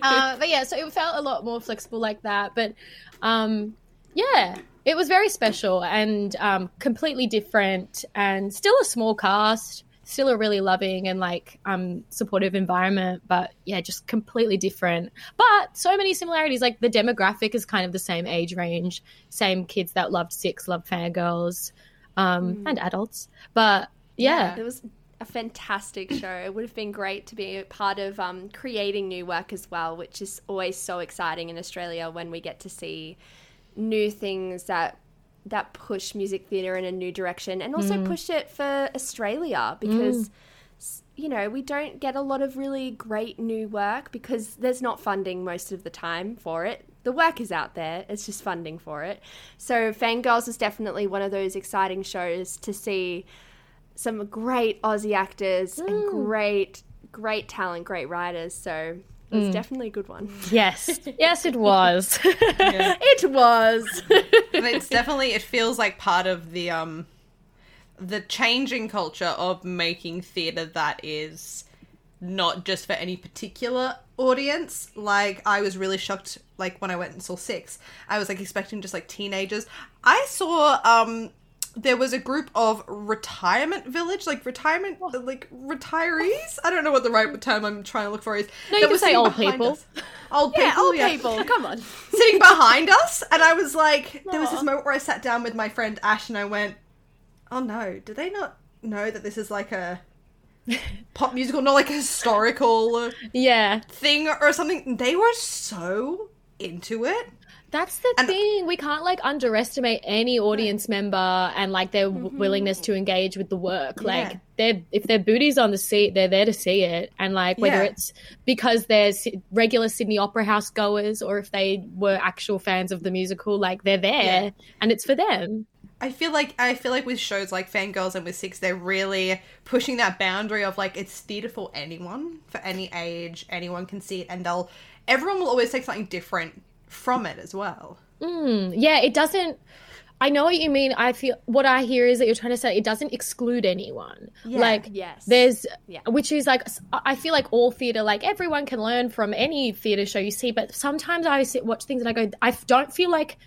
uh, but yeah, so it felt a lot more flexible like that. But um, yeah, it was very special and um, completely different, and still a small cast, still a really loving and like um, supportive environment. But yeah, just completely different. But so many similarities. Like the demographic is kind of the same age range, same kids that loved Six, loved Fangirls, um, and adults. But yeah, It was a fantastic show. It would have been great to be a part of um, creating new work as well, which is always so exciting in Australia when we get to see new things that that push music theatre in a new direction and also Mm. push it for Australia because s- you know we don't get a lot of really great new work because there's not funding most of the time for it. The work is out there, it's just funding for it. So Fangirls is definitely one of those exciting shows to see some great Aussie actors and great, great talent, great writers. So it was definitely a good one. yes, yes, it was. It was. It's definitely it feels like part of the um the changing culture of making theater that is not just for any particular audience. Like I was really shocked like when I went and saw 6. I was like expecting just like teenagers. I saw um there was a group of retirement village, like retirement, oh. like retirees. I don't know what the right term I'm trying to look for is. No, you can was say old people. us. Old yeah, people, old yeah people. Come on. sitting behind us, and I was like, there was this moment where I sat down with my friend Ash, and I went, "Oh no, do they not know that this is like a pop musical, not like a historical yeah, thing or something?" They were so into it. That's the And- thing. We can't like underestimate any audience member and like their w willingness to engage with the work. Mm-hmm. Yeah. Like they're if their booty's on the seat, they're there to see it. And like whether Yeah. it's because they're regular Sydney Opera House goers or if they were actual fans of the musical, like they're there Yeah. and it's for them. I feel like I feel like with shows like Fangirls and with Six, they're really pushing that boundary of like it's theatre for anyone, for any age, anyone can see it, and they'll everyone will always take something different from it as well. Mm, yeah, it doesn't. I know what you mean. I feel what I hear is that you're trying to say it doesn't exclude anyone. Yeah. like Yes. there's, Yeah. which is like I feel like all theater, like everyone can learn from any theater show you see. But sometimes I sit watch things and I go, I don't feel like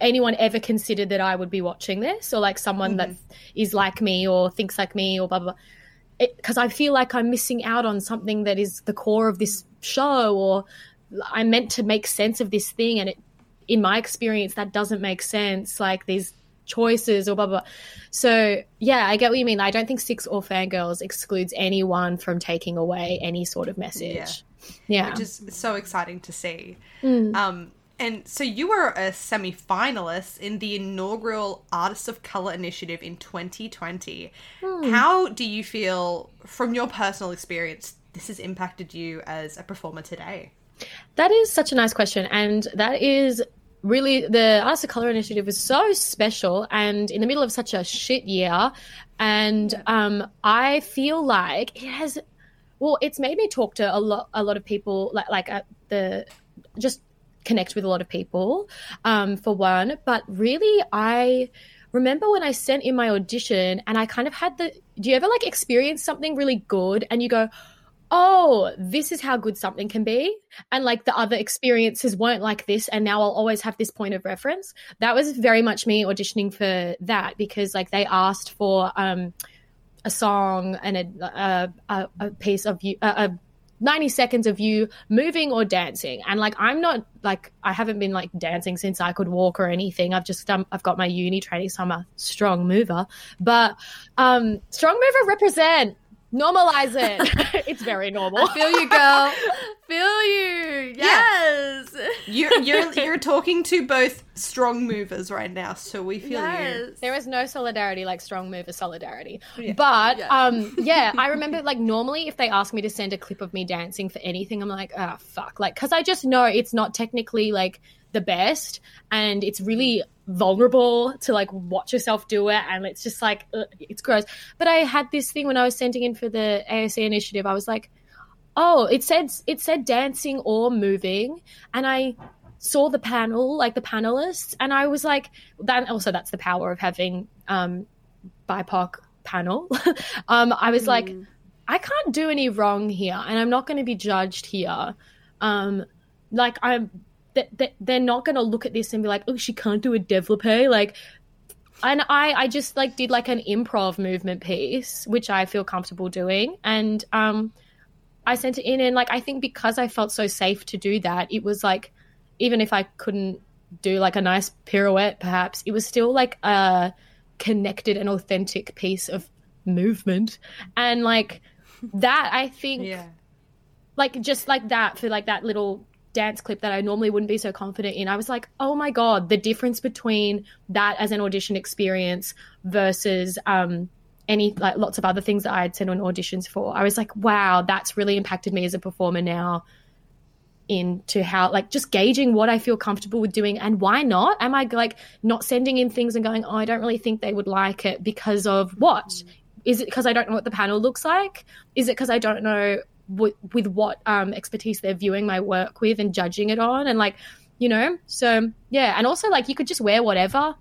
anyone ever considered that I would be watching this or like someone that is like me or thinks like me or blah blah. blah. Because I feel like I'm missing out on something that is the core of this show or I'm meant to make sense of this thing and it in my experience that doesn't make sense like these choices or blah blah. blah. So yeah, I get what you mean. I don't think Six or Fangirls excludes anyone from taking away any sort of message. Yeah, yeah. which is so exciting to see. Mm. Um, and so you were a semi finalist in the inaugural Artists of Color Initiative in 2020. Hmm. How do you feel, from your personal experience, this has impacted you as a performer today? That is such a nice question. And that is really the Artists of Color Initiative was so special and in the middle of such a shit year. And um, I feel like it has, well, it's made me talk to a lot, a lot of people, like, like uh, the just connect with a lot of people, um, for one. But really, I remember when I sent in my audition and I kind of had the. Do you ever like experience something really good and you go, oh, this is how good something can be. And like the other experiences weren't like this. And now I'll always have this point of reference. That was very much me auditioning for that because like they asked for um, a song and a, a, a piece of you, a, 90 seconds of you moving or dancing. And like, I'm not like, I haven't been like dancing since I could walk or anything. I've just, um, I've got my uni training, so I'm a strong mover. But um, strong mover represent normalize it. it's very normal. I feel you, girl. feel you. Yes. Yeah. You're you're you're talking to both strong movers right now, so we feel yes. you. There is no solidarity like strong mover solidarity. Yeah. But yeah. um yeah, I remember like normally if they ask me to send a clip of me dancing for anything, I'm like, ah oh, fuck. Like cuz I just know it's not technically like the best and it's really vulnerable to like watch yourself do it and it's just like ugh, it's gross. But i had this thing when i was sending in for the AOC initiative i was like oh it said it said dancing or moving and i saw the panel like the panelists and i was like that also that's the power of having um bipoc panel. Um i was mm. like i can't do any wrong here and i'm not going to be judged here. Um like i'm that, they're not going to look at this and be like, oh, she can't do a développé. Like, and I, I just like did like an improv movement piece, which I feel comfortable doing. And um, I sent it in, and like, I think because I felt so safe to do that, it was like, even if I couldn't do like a nice pirouette, perhaps, it was still like a connected and authentic piece of movement. And like, that, I think. Yeah. Like just like that for like that little dance clip that I normally wouldn't be so confident in. I was like, oh my God, the difference between that as an audition experience versus um, any, like lots of other things that I had sent on auditions for. I was like, wow, that's really impacted me as a performer now into how like just gauging what I feel comfortable with doing and why not? Am I like not sending in things and going, oh, I don't really think they would like it because of what? Is it because I don't know what the panel looks like? Is it because I don't know w- with what um, expertise they're viewing my work with and judging it on, and like you know, so yeah, and also like you could just wear whatever.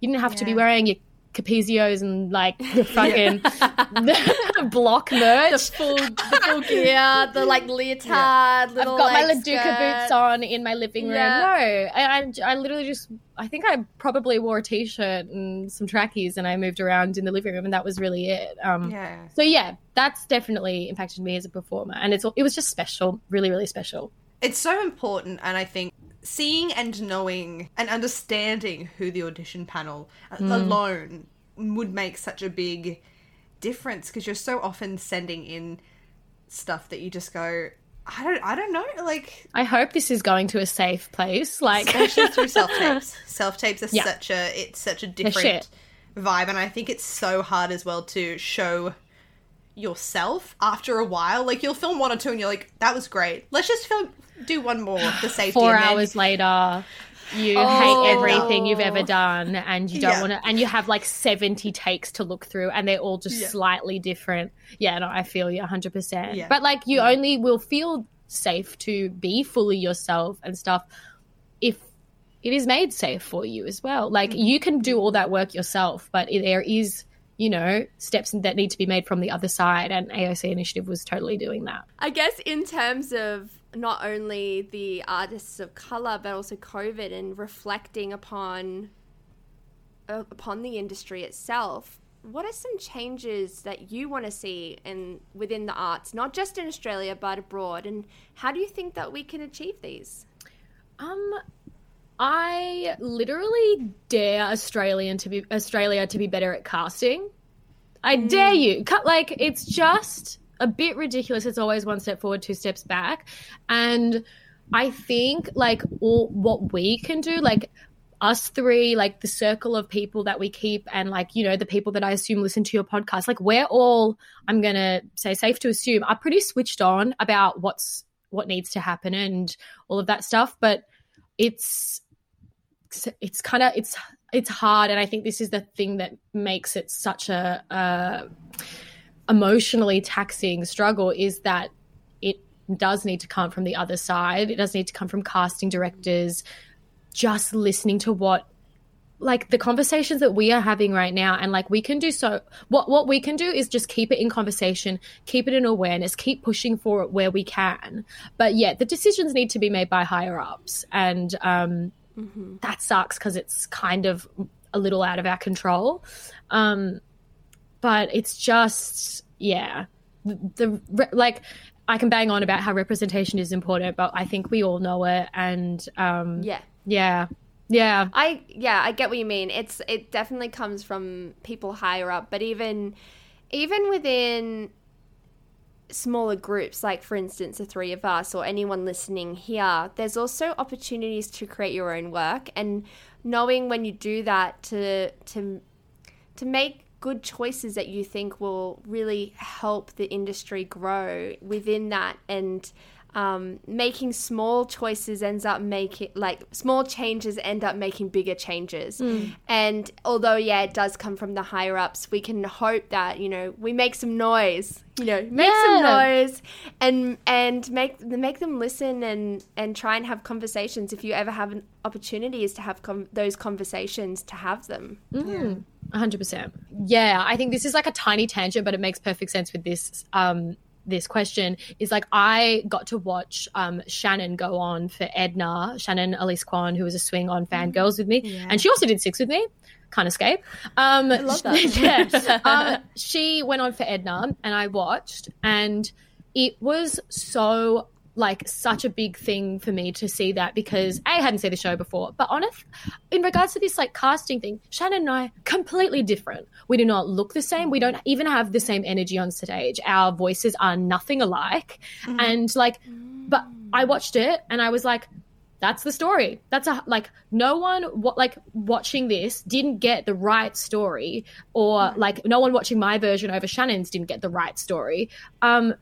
You didn't have yeah. to be wearing your Capezios and like the fucking Bloch merch, the full, the full gear, the like leotard. Yeah. Little, I've got like, my Laduca boots on in my living room. Yeah. No, I, I, I literally just, I think I probably wore a t-shirt and some trackies, and I moved around in the living room, and that was really it. Um, yeah. So yeah, that's definitely impacted me as a performer, and it's it was just special, really, really special. It's so important, and I think seeing and knowing and understanding who the audition panel mm. alone would make such a big difference because you're so often sending in stuff that you just go I don't I don't know like I hope this is going to a safe place like especially through self tapes self tapes are yeah. such a it's such a different vibe and I think it's so hard as well to show yourself after a while like you'll film one or two and you're like that was great let's just film do one more the safety. Four hours later, you oh, hate everything no. you've ever done, and you don't yeah. want to, and you have like seventy takes to look through, and they're all just yeah. slightly different. Yeah, no, I feel you hundred yeah. percent. But like, you only will feel safe to be fully yourself and stuff if it is made safe for you as well. Like, mm-hmm. you can do all that work yourself, but there is you know, steps that need to be made from the other side. And AOC Initiative was totally doing that. I guess in terms of not only the artists of color but also COVID and reflecting upon uh, upon the industry itself. What are some changes that you want to see in within the arts, not just in Australia but abroad, and how do you think that we can achieve these? Um, I literally dare Australian to be Australia to be better at casting. I mm. dare you. Cut like it's just a bit ridiculous. It's always one step forward, two steps back. And I think like all what we can do, like us three, like the circle of people that we keep, and like, you know, the people that I assume listen to your podcast, like we're all, I'm going to say safe to assume, are pretty switched on about what's, what needs to happen and all of that stuff. But it's, it's kind of, it's, it's hard. And I think this is the thing that makes it such a, a emotionally taxing struggle is that it does need to come from the other side. It does need to come from casting directors, just listening to what like the conversations that we are having right now and like we can do so what what we can do is just keep it in conversation keep it in awareness keep pushing for it where we can but yeah the decisions need to be made by higher ups and um, mm-hmm. that sucks because it's kind of a little out of our control um, but it's just yeah the, the like I can bang on about how representation is important, but I think we all know it. And um, yeah, yeah. Yeah. I yeah, I get what you mean. It's it definitely comes from people higher up, but even even within smaller groups, like for instance the three of us or anyone listening here, there's also opportunities to create your own work and knowing when you do that to to to make good choices that you think will really help the industry grow within that and um, making small choices ends up making like small changes end up making bigger changes mm. and although yeah it does come from the higher ups we can hope that you know we make some noise you know make yeah. some noise and and make make them listen and and try and have conversations if you ever have an opportunity is to have com- those conversations to have them mm. yeah. 100% yeah i think this is like a tiny tangent but it makes perfect sense with this um this question is like I got to watch um, Shannon go on for Edna, Shannon Elise Kwan, who was a swing on Fangirls with me, yeah. and she also did six with me. Can't escape. Um, I love that. yeah, um, she went on for Edna, and I watched, and it was so like such a big thing for me to see that because a, I hadn't seen the show before, but on in regards to this like casting thing, Shannon and I completely different. We do not look the same. We don't even have the same energy on stage. Our voices are nothing alike, mm-hmm. and like, but I watched it and I was like, that's the story. That's a like no one what like watching this didn't get the right story, or like no one watching my version over Shannon's didn't get the right story. Um,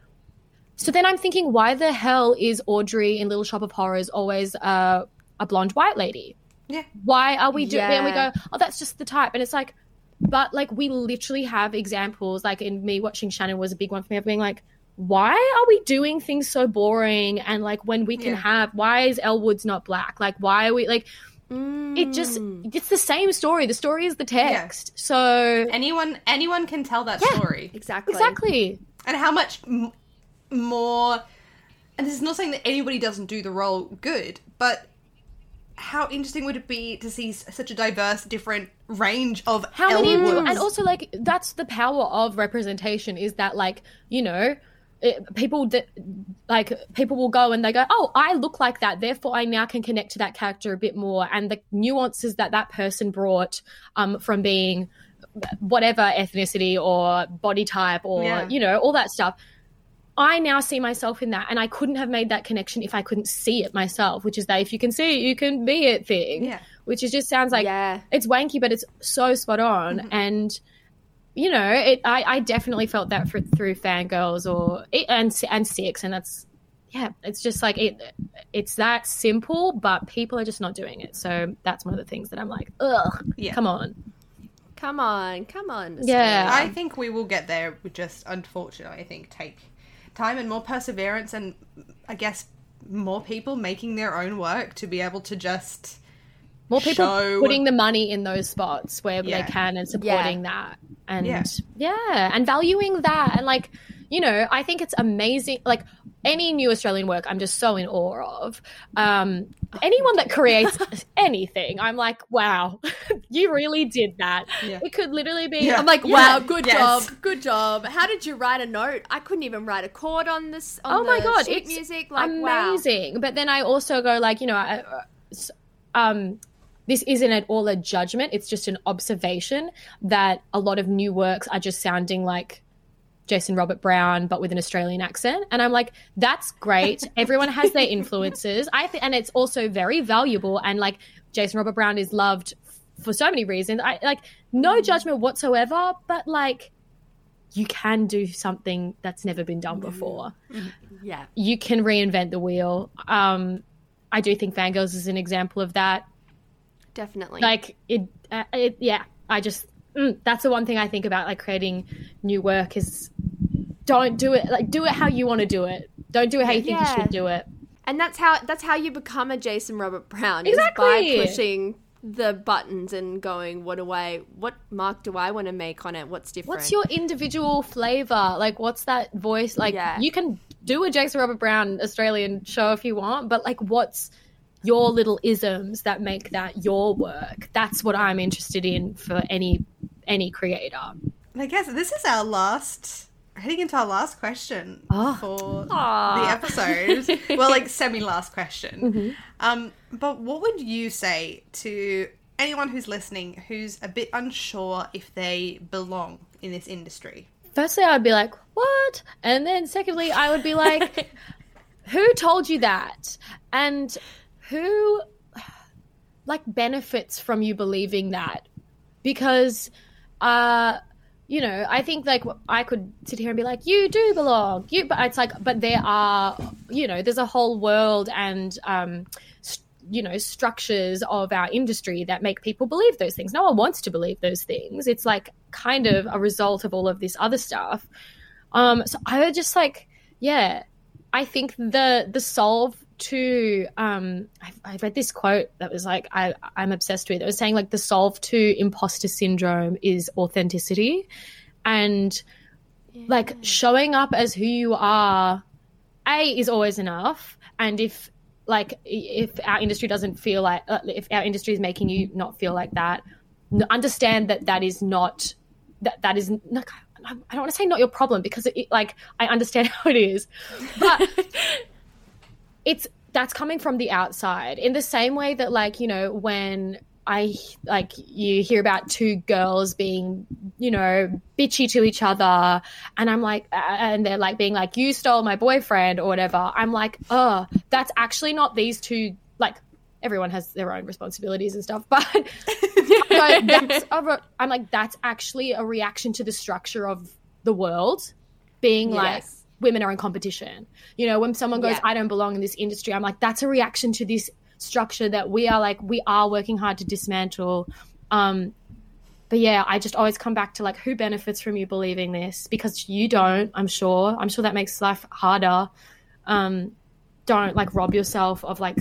so then I'm thinking, why the hell is Audrey in Little Shop of Horrors always uh, a blonde white lady? Yeah. Why are we doing? Yeah. And we go, oh, that's just the type. And it's like, but like we literally have examples. Like in me watching Shannon was a big one for me of being like, why are we doing things so boring? And like when we can yeah. have, why is Elle Woods not black? Like why are we like? Mm. It just mm. it's the same story. The story is the text. Yeah. So anyone anyone can tell that yeah, story. Exactly. Exactly. And how much more and this is not saying that anybody doesn't do the role good, but how interesting would it be to see such a diverse, different range of how many, and also like that's the power of representation is that like you know it, people that like people will go and they go oh i look like that therefore i now can connect to that character a bit more. And the nuances that that person brought um, from being whatever ethnicity or body type or yeah. you know all that stuff I now see myself in that, and I couldn't have made that connection if I couldn't see it myself. Which is that if you can see it, you can be it thing. Yeah. Which is just sounds like yeah. it's wanky, but it's so spot on. Mm-hmm. And you know, it. I, I definitely felt that for, through fangirls or and and six, and that's yeah. It's just like it. It's that simple, but people are just not doing it. So that's one of the things that I'm like, ugh. Yeah. Come on. Come on, come on. Yeah, I think we will get there. We just unfortunately, I think take time and more perseverance and I guess more people making their own work to be able to just more people show... putting the money in those spots where yeah. they can and supporting yeah. that and yeah. yeah and valuing that and like you know i think it's amazing like any new australian work i'm just so in awe of um anyone that creates anything i'm like wow you really did that yeah. it could literally be yeah. i'm like wow good yes. job good job how did you write a note i couldn't even write a chord on this on oh my god it's music like amazing wow. but then i also go like you know I, um, this isn't at all a judgment. It's just an observation that a lot of new works are just sounding like Jason Robert Brown, but with an Australian accent. And I'm like, that's great. Everyone has their influences. I think, and it's also very valuable. And like Jason Robert Brown is loved for so many reasons. I like no judgment whatsoever, but like you can do something that's never been done before. Yeah. You can reinvent the wheel. Um, I do think Fangirls is an example of that. Definitely. Like it, uh, it yeah. I just mm, that's the one thing I think about like creating new work is don't do it like do it how you want to do it. Don't do it how you think Yeah. you should do it. And that's how that's how you become a Jason Robert Brown. Exactly. By pushing the buttons and going, what do I what mark do I want to make on it? What's different? What's your individual flavor? Like, what's that voice? Like, Yeah. you can do a Jason Robert Brown Australian show if you want, but like, what's your little isms that make that your work? That's what I'm interested in for any any creator. I guess this is our last, heading into our last question Oh. for Aw. the episode. well, like semi last question. Mm-hmm. Um, but what would you say to anyone who's listening who's a bit unsure if they belong in this industry? Firstly, I would be like, what? And then secondly, I would be like, who told you that? And who like benefits from you believing that? Because uh you know, I think like I could sit here and be like, you do belong, you. But it's like, but there are, you know, there's a whole world and, um, st- you know, structures of our industry that make people believe those things. No one wants to believe those things. It's like kind of a result of all of this other stuff. Um, so I would just like, yeah, I think the the solve to um, I, I read this quote that was like I I'm obsessed with. It was saying like the solve to imposter syndrome is authenticity, and like showing up as who you are. A is always enough, and if like if our industry doesn't feel like uh, if our industry is making you not feel like that, understand that that is not that that is like I don't want to say not your problem because it, like I understand how it is, but it's that's coming from the outside in the same way that like you know when I like you hear about two girls being you know bitchy to each other and I'm like and they're like being like you stole my boyfriend or whatever I'm like oh that's actually not these two like everyone has their own responsibilities and stuff but but that's a I'm like that's actually a reaction to the structure of the world being like Yes. Women are in competition. You know, when someone goes, Yeah. I don't belong in this industry, I'm like, that's a reaction to this structure that we are like, we are working hard to dismantle. Um, but yeah, I just always come back to like, who benefits from you believing this? Because you don't, I'm sure. I'm sure that makes life harder. Um, don't like rob yourself of like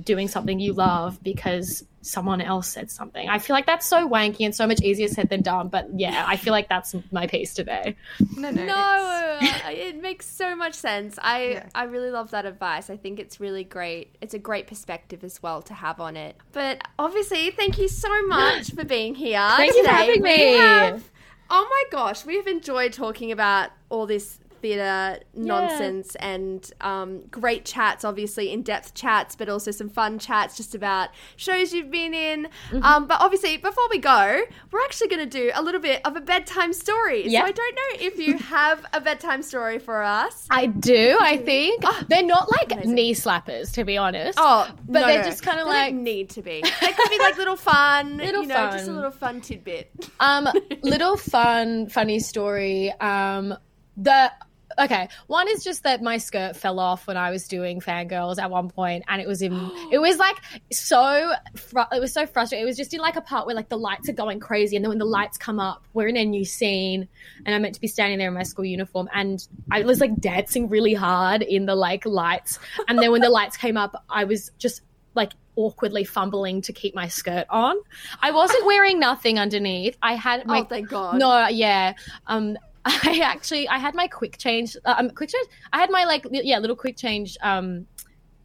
doing something you love because someone else said something. I feel like that's so wanky and so much easier said than done. But yeah, I feel like that's my piece today. No, no. No, uh, it makes so much sense. I Yeah. I really love that advice. I think it's really great. It's a great perspective as well to have on it. But obviously, thank you so much for being here. Thank you for having me. have- oh my gosh, we have enjoyed talking about all this theatre nonsense and um, great chats, obviously in depth chats, but also some fun chats just about shows you've been in. Mm-hmm. Um, but obviously, before we go, we're actually going to do a little bit of a bedtime story. Yeah. So I don't know if you have a bedtime story for us. I do, I think. they're not like Amazing. knee slappers, to be honest. Oh, but no, they're just kind of They like need to be. They could be like little fun, Little you know, just a little fun tidbit. um little fun funny story. Um the okay, one is just that my skirt fell off when I was doing fangirls at one point and it was in it was like so fru- it was so frustrating. It was just in like a part where like the lights are going crazy and then when the lights come up, we're in a new scene and I'm meant to be standing there in my school uniform and I was like dancing really hard in the like lights and then when the lights came up, I was just like awkwardly fumbling to keep my skirt on. I wasn't wearing nothing underneath. I had my oh, thank God. no, yeah. Um, I actually I had my quick change. Uh, um, quick change. I had my like li- yeah little quick change. Um,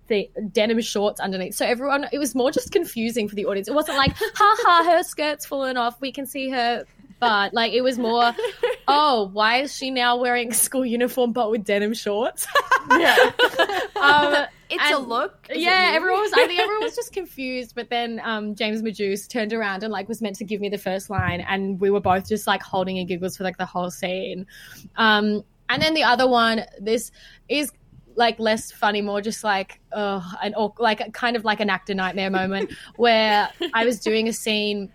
the denim shorts underneath. So everyone, it was more just confusing for the audience. It wasn't like, ha ha, her skirt's fallen off. We can see her butt. Like it was more, oh, why is she now wearing school uniform but with denim shorts? Yeah. um, it's a look. Is yeah, everyone was. I think everyone was just confused. But then um, James Majoos turned around and like was meant to give me the first line, and we were both just like holding and giggles for like the whole scene. Um, and then the other one, this is like less funny, more just like uh, an or like kind of like an actor nightmare moment where I was doing a scene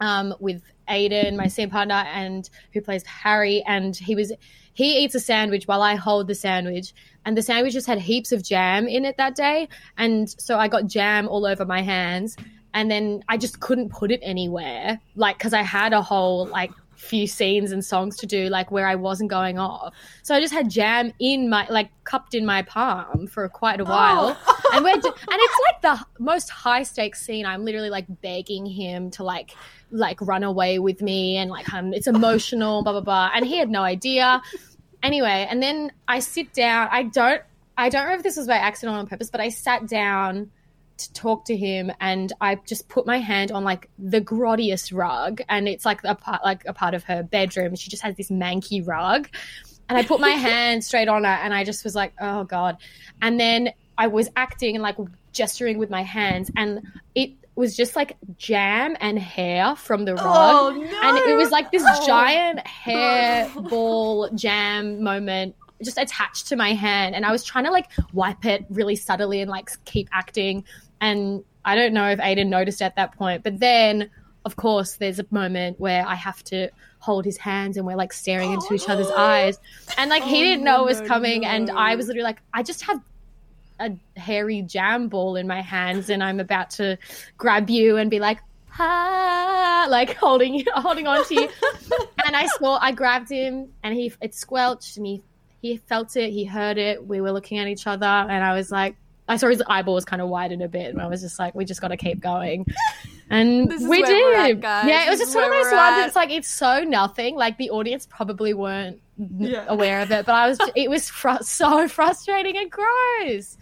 um, with Aydan, my scene partner, and who plays Harry, and he was he eats a sandwich while I hold the sandwich, and the sandwich just had heaps of jam in it that day, and so I got jam all over my hands, and then I just couldn't put it anywhere, like because I had a whole like few scenes and songs to do like where I wasn't going off. So I just had jam in my like cupped in my palm for quite a while. And we're d- and it's like the most high stakes scene. I'm literally like begging him to like like run away with me and like um, it's emotional blah blah blah and he had no idea. Anyway, and then I sit down. I don't I don't know if this was by accident or on purpose, but I sat down to talk to him and I just put my hand on like the grottiest rug and it's like a part like a part of her bedroom. She just has this manky rug. And I put my hand straight on it and I just was like, oh God. And then I was acting and like gesturing with my hands and it was just like jam and hair from the rug. Oh, no. And it was like this oh. giant hair ball jam moment just attached to my hand and I was trying to like wipe it really subtly and like keep acting and I don't know if Aydan noticed at that point but then of course there's a moment where I have to hold his hands and we're like staring into each other's eyes. And like he didn't know it was oh, coming. And I was literally like I just have a hairy jam ball in my hands and I'm about to grab you and be like ha like holding you holding on to you. And I saw I grabbed him and he it squelched and he he felt it. He heard it. We were looking at each other and I was like I saw his eyeballs kind of widen a bit and I was just like we just got to keep going and we at, did guys. yeah it was This just one of those ones it's like it's so nothing like the audience probably weren't Yeah. aware of it but I was it was fr- so frustrating and gross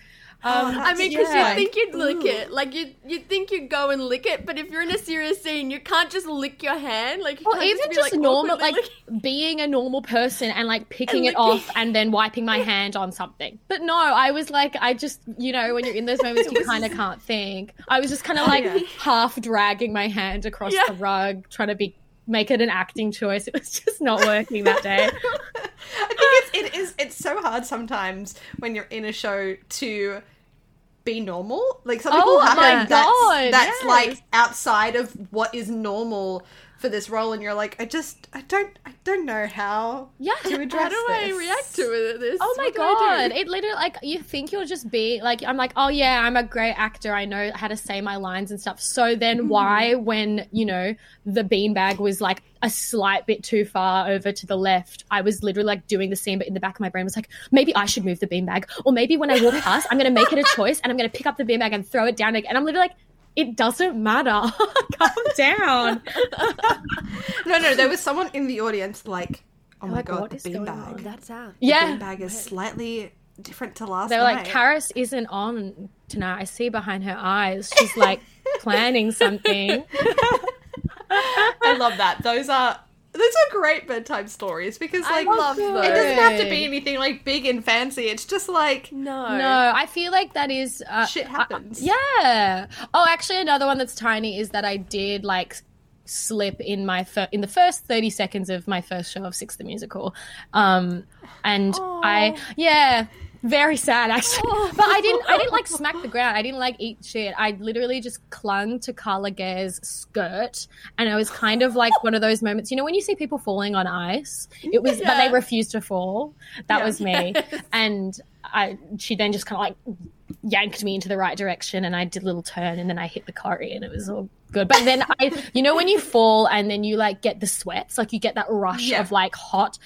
um, I mean, because yeah. you think you'd lick it, like you you think you'd go and lick it, but if you're in a serious scene, you can't just lick your hand, like you Or can't even be, just normal, like licking- being a normal person and like picking And it off and then wiping my hand on something. But no, I was like, I just, you know, when you're in those moments, you kind of can't think. I was just kind of like yeah. half dragging my hand across Yeah. the rug, trying to be make it an acting choice. It was just not working that day. I think it's, it is it's so hard sometimes when you're in a show to be normal. Like some people Oh have my that's, God, that's yes. like outside of what is normal for this role, and you're like, I just I don't I don't know how Yeah. to address How do I react to it? this? Oh my What god! It literally like you think you'll just be like I'm like oh yeah I'm a great actor I know how to say my lines and stuff. So then mm-hmm. why when you know the beanbag was like a slight bit too far over to the left, I was literally like doing the scene, but in the back of my brain was like maybe I should move the beanbag, or maybe when I walk past I'm gonna make it a choice and I'm gonna pick up the beanbag and throw it down again. And I'm literally like. It doesn't matter. Calm down. No, no, there was someone in the audience like, oh my like, god, the is going beanbag. on? That's out. Yeah. Beanbag is slightly different to last night. They were night. like, Karis isn't on tonight. I see behind her eyes. She's like planning something. I love that. Those are those are great bedtime stories because I like love it doesn't have to be anything like big and fancy. It's just like No. No, I feel like that is uh, shit happens. I- yeah. Oh, actually, another one that's tiny is that I did like slip in my fir- in the first 30 seconds of my first show of Six the Musical. Um and I yeah, very sad actually. But I didn't I didn't like smack the ground. I didn't like eat shit. I literally just clung to Kala Gare's skirt and I was kind of like one of those moments, you know when you see people falling on ice? It was but they refused to fall. That Yeah. was me. And I she then just kind of like yanked me into the right direction and I did a little turn and then I hit the curry and it was all good. But then I, you know, when you fall and then you like get the sweats, like you get that rush Yeah. of like hot.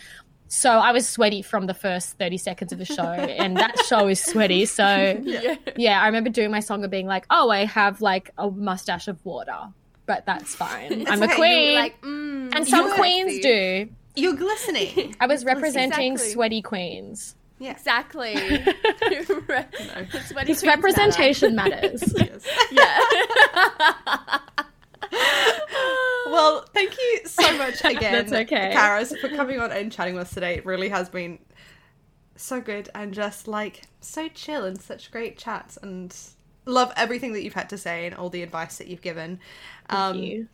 So I was sweaty from the first 30 seconds of the show and that show is sweaty. So Yeah. yeah, I remember doing my song and being like, oh, I have like a mustache of water, but that's fine. I'm a okay, you queen. Like, mm, and some queens sexy. do. You're glistening. I was representing Exactly. sweaty queens. Yeah. Exactly. It's what This he thinks representation matters. yes. matter. Thank you so much again, That's okay. Karis, for coming on and chatting with us today. It really has been so good and just like so chill and such great chats and love everything that you've had to say and all the advice that you've given. Thank um, you.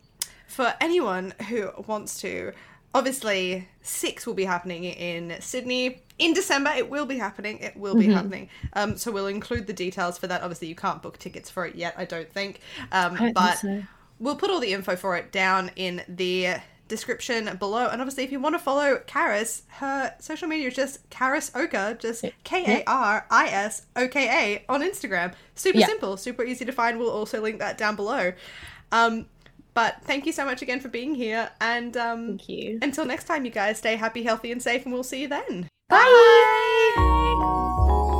For anyone who wants to, obviously, Six will be happening in Sydney. In December, it will be happening. It will be mm-hmm. happening. Um, so we'll include the details for that. Obviously, you can't book tickets for it yet, I don't think. Um, I but think so. We'll put all the info for it down in the description below. And obviously, if you want to follow Karis, her social media is just Karis Oka, just K A R I S O K A on Instagram. Super yeah. simple, super easy to find. We'll also link that down below. Um, but thank you so much again for being here. And um, thank you. Until next time, you guys stay happy, healthy, and safe, and we'll see you then. Bye. Bye.